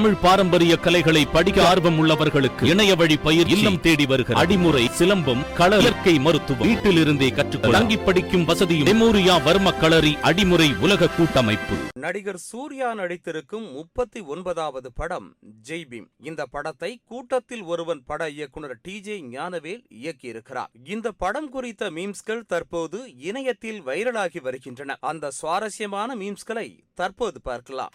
தமிழ் பாரம்பரிய கலைகளை படிக்க ஆர்வம் உள்ளவர்களுக்கு இணைய வழி பயிர் இல்லம் தேடி வருகிற அடிமுறை சிலம்பம் கள இயற்கை மருத்துவம் வீட்டிலிருந்தே கற்றுக்கொள்ள தங்கி படிக்கும் வசதியும் மெமோரியா வர்ம களரி அடிமுறை உலக கூட்டமைப்பு. நடிகர் சூர்யா நடித்திருக்கும் முப்பத்தி ஒன்பதாவது படம் ஜெய் பீம். இந்த படத்தை கூட்டத்தில் ஒருவன் பட இயக்குனர் டி ஜே ஞானவேல் இயக்கியிருக்கிறார். இந்த படம் குறித்த மீம்ஸ்கள் தற்போது இணையத்தில் வைரலாகி வருகின்றன. அந்த சுவாரஸ்யமான மீம்ஸ்களை தற்போது பார்க்கலாம்.